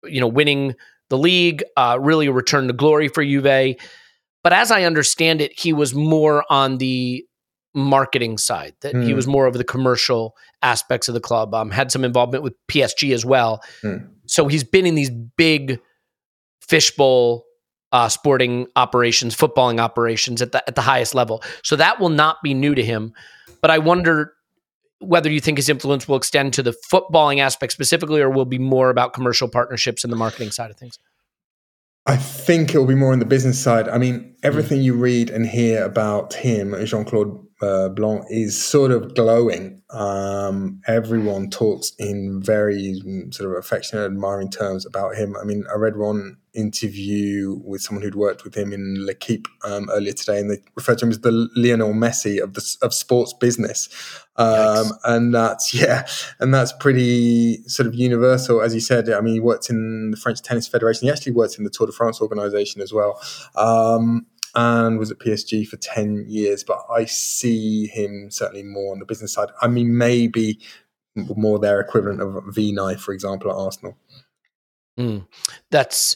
you know, winning the league, uh, really a return to glory for Juve. But as I understand it, he was more on the marketing side, that he Hmm. was more of the commercial aspects of the club, um, had some involvement with PSG as well. Hmm. So he's been in these big fishbowl uh, sporting operations, footballing operations at the at the highest level. So that will not be new to him. But I wonder whether you think his influence will extend to the footballing aspect specifically, or will be more about commercial partnerships and the marketing side of things. I think it will be more on the business side. I mean, everything you read and hear about him, Jean Claude uh, Blanc, is sort of glowing. Um, everyone talks in very mm, sort of affectionate, admiring terms about him. I mean, I read one interview with someone who'd worked with him in L'Equipe um, earlier today, and they referred to him as the Lionel Messi of the of sports business. Um, and that's yeah, and that's pretty sort of universal, as you said. I mean, he worked in the French Tennis Federation. He actually worked in the Tour de France organization as well, um, and was at PSG for ten years. But I see him certainly more on the business side. I mean, maybe more their equivalent of Vinai, for example, at Arsenal. Mm. That's,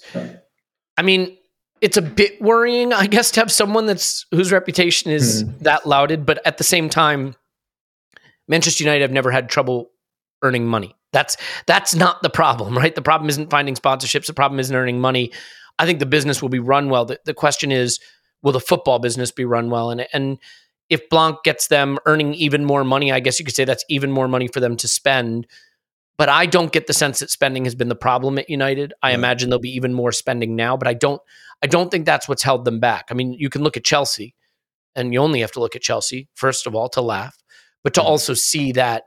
I mean, it's a bit worrying, I guess, to have someone that's whose reputation is that lauded, but at the same time, Manchester United have never had trouble earning money. That's that's not the problem, right? The problem isn't finding sponsorships. The problem isn't earning money. I think the business will be run well. The, the question is, will the football business be run well? And and if Blanc gets them earning even more money, I guess you could say that's even more money for them to spend. But I don't get the sense that spending has been the problem at United. I imagine there'll be even more spending now, but I don't I don't think that's what's held them back. I mean, you can look at Chelsea, and you only have to look at Chelsea, first of all, to laugh, but to Mhm. also see that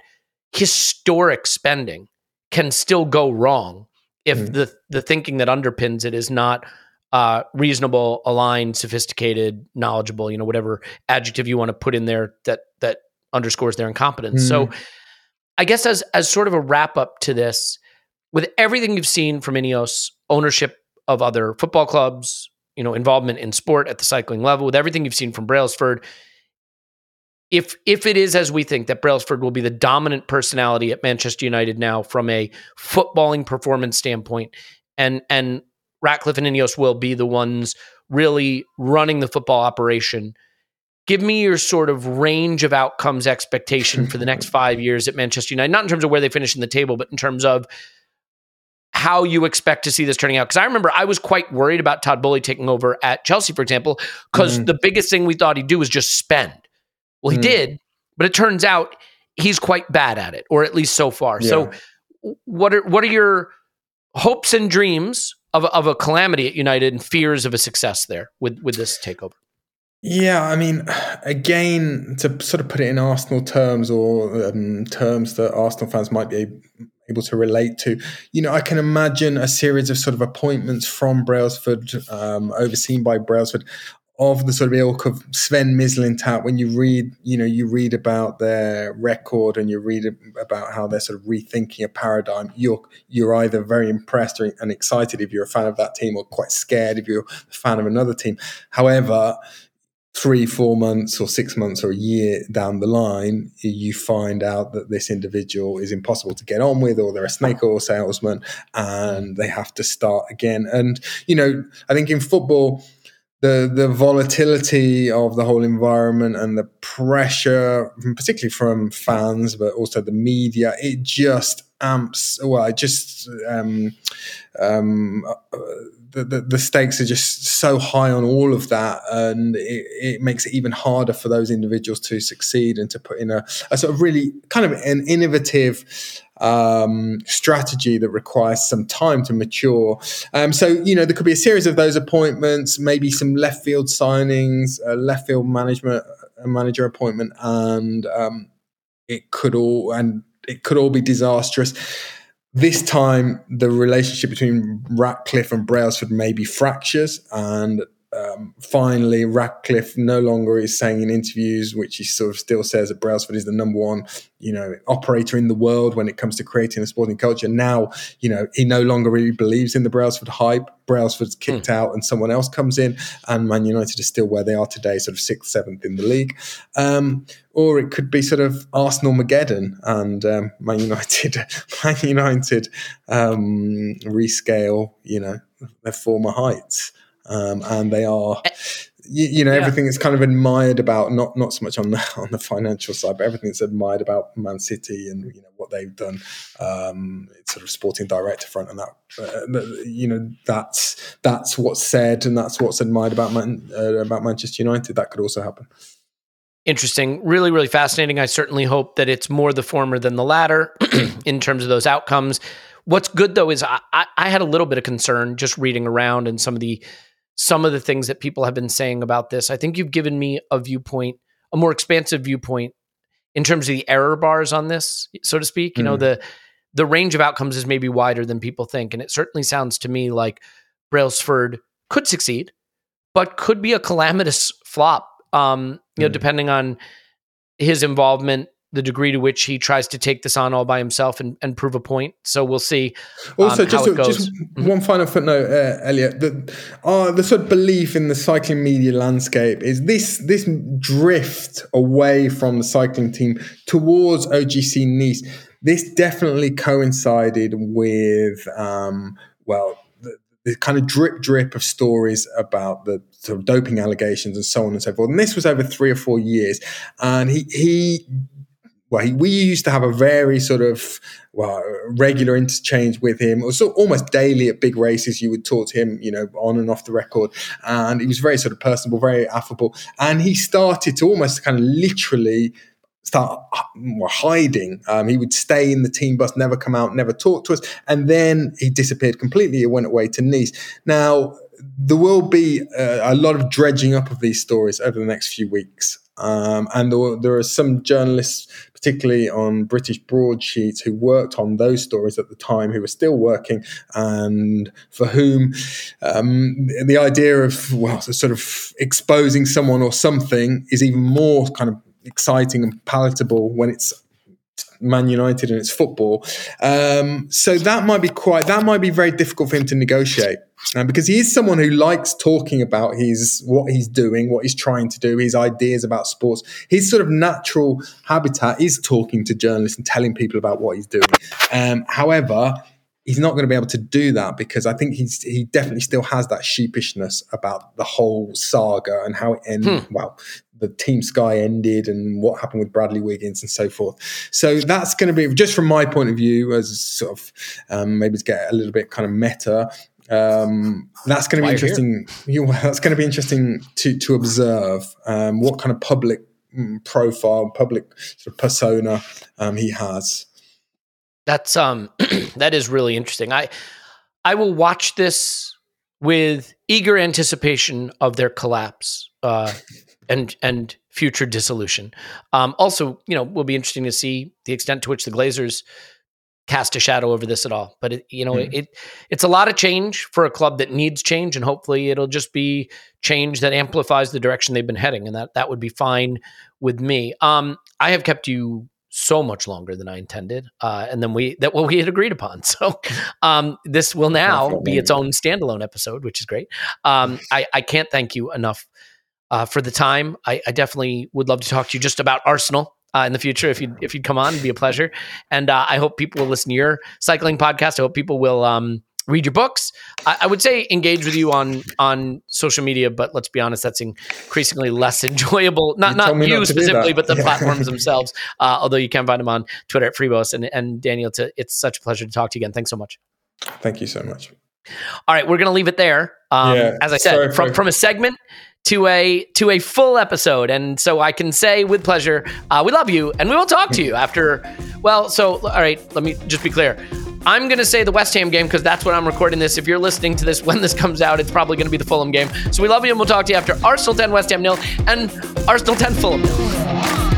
historic spending can still go wrong if Mhm. the the thinking that underpins it is not uh, reasonable, aligned, sophisticated, knowledgeable. You know, whatever adjective you want to put in there that that underscores their incompetence. So, I guess as as sort of a wrap up to this, with everything you've seen from Ineos, ownership of other football clubs, you know, involvement in sport at the cycling level, with everything you've seen from Brailsford, if if it is as we think that Brailsford will be the dominant personality at Manchester United now from a footballing performance standpoint, and and Ratcliffe and Ineos will be the ones really running the football operation. Give me your sort of range of outcomes expectation for the next five years at Manchester United, not in terms of where they finish in the table, but in terms of how you expect to see this turning out. Because I remember I was quite worried about Todd Boehly taking over at Chelsea, for example, because Mhm. the biggest thing we thought he'd do was just spend. Well, he Mm. did, but it turns out he's quite bad at it, or at least so far. So, what are what are your hopes and dreams of a, of a calamity at United and fears of a success there with with this takeover? Yeah, I mean, again, to sort of put it in Arsenal terms or um, terms that Arsenal fans might be able to relate to, you know, I can imagine a series of sort of appointments from Brailsford, um, overseen by Brailsford, of the sort of ilk of Sven Mislintat. When you read, you know, you read about their record and you read about how they're sort of rethinking a paradigm. You're you're either very impressed or, and excited if you're a fan of that team, or quite scared if you're a fan of another team. However, three, four months or six months or a year down the line, you find out that this individual is impossible to get on with, or they're a snake oil salesman and they have to start again. And, you know, I think in football, the the volatility of the whole environment and the pressure, particularly from fans, but also the media, it just amps. Well, it just um, um, uh, the, the stakes are just so high on all of that, and it, it makes it even harder for those individuals to succeed and to put in a, a sort of really kind of an innovative um, strategy that requires some time to mature. Um, so, you know, there could be a series of those appointments, maybe some left field signings, a left field management a manager appointment, and um, it could all and it could all be disastrous. This time, the relationship between Ratcliffe and Brailsford maybe fractures, and um, finally Ratcliffe no longer is saying in interviews, which he sort of still says that Brailsford is the number one, you know, operator in the world when it comes to creating a sporting culture. Now, you know, he no longer really believes in the Brailsford hype. Brailsford's kicked mm. out and someone else comes in, and Man United is still where they are today, sort of sixth, seventh in the league. Um, or it could be sort of Arsenal Mageddon and um, Man United, Man United um, rescale, you know, their former heights um, and they are. You, you know yeah. everything is kind of admired about not not so much on the on the financial side, but everything that's admired about Man City and you know what they've done. Um, it's sort of sporting director front, and that uh, you know that's that's what's said, and that's what's admired about Man, uh, about Manchester United. That could also happen interesting really really fascinating i certainly hope that it's more the former than the latter in terms of those outcomes what's good though is I, I, had a little bit of concern just reading around and some of the some of the things that people have been saying about this. I think you've given me a viewpoint, a more expansive viewpoint in terms of the error bars on this, so to speak. Mm. You know, hmm. the the range of outcomes is maybe wider than people think. And it certainly sounds to me like Brailsford could succeed, but could be a calamitous flop. Um, you know, hmm. depending on his involvement the degree to which he tries to take this on all by himself and, and prove a point. So we'll see. Um, also, just, a, just mm-hmm. one final footnote, uh, Elliot. The, uh, the sort of belief in the cycling media landscape is this this drift away from the cycling team towards OGC Nice. This definitely coincided with, um, well, the kind of drip drip of stories about the sort of doping allegations and so on and so forth. And this was over three or four years. And he he well, he, we used to have a very sort of well regular interchange with him. Sort of almost daily at big races. You would talk to him, you know, on and off the record, and he was very sort of personable, very affable. And he started to almost kind of literally start hiding. Um, he would stay in the team bus, never come out, never talk to us, and then he disappeared completely. He went away to Nice. Now there will be uh, a lot of dredging up of these stories over the next few weeks. Um, and there, there, are some journalists, particularly on British broadsheets, who worked on those stories at the time, who were still working, and for whom um, the idea of well, sort of exposing someone or something is even more kind of exciting and palatable when it's Man United and it's football. Um, so that might be quite that might be very difficult for him to negotiate. Uh, because he is someone who likes talking about his what he's doing, what he's trying to do, his ideas about sports. His sort of natural habitat is talking to journalists and telling people about what he's doing. Um, however, he's not going to be able to do that because I think he's he definitely still has that sheepishness about the whole saga and how it ended. Hmm. Well, the Team Sky ended and what happened with Bradley Wiggins and so forth. So that's going to be just from my point of view, as sort of um, maybe to get a little bit kind of meta. Um, that's going to be interesting. You, that's going to be interesting to to observe um, what kind of public mm, profile, public sort of persona um, he has. That's um, that is really interesting. I I will watch this with eager anticipation of their collapse. Uh, and and future dissolution. Um, also, you know, will be interesting to see the extent to which the Glazers cast a shadow over this at all. But it, you know, mm. it it's a lot of change for a club that needs change, and hopefully, it'll just be change that amplifies the direction they've been heading, and that that would be fine with me. Um, I have kept you so much longer than I intended, uh, and then we that what we had agreed upon. So um, this will now be its own standalone episode, which is great. Um, I, I can't thank you enough uh, for the time. I, I, definitely would love to talk to you just about Arsenal uh, in the future if you if you'd come on, it'd be a pleasure. And uh, I hope people will listen to your cycling podcast. I hope people will um, read your books. I, I, would say engage with you on on social media, but let's be honest, that's increasingly less enjoyable. Not you not you not specifically, but the yeah. platforms themselves. Uh, although you can find them on Twitter at Friebos. And and Daniel, to, it's such a pleasure to talk to you again. Thanks so much. Thank you so much. All right, we're going to leave it there. Um, yeah, as I said, from, from a segment to a to a full episode, and so I can say with pleasure, uh, we love you, and we will talk to you after. Well, so all right, let me just be clear. I'm going to say the West Ham game because that's when I'm recording this. If you're listening to this when this comes out, it's probably going to be the Fulham game. So we love you, and we'll talk to you after Arsenal 10, West Ham nil, and Arsenal 10, Fulham nil.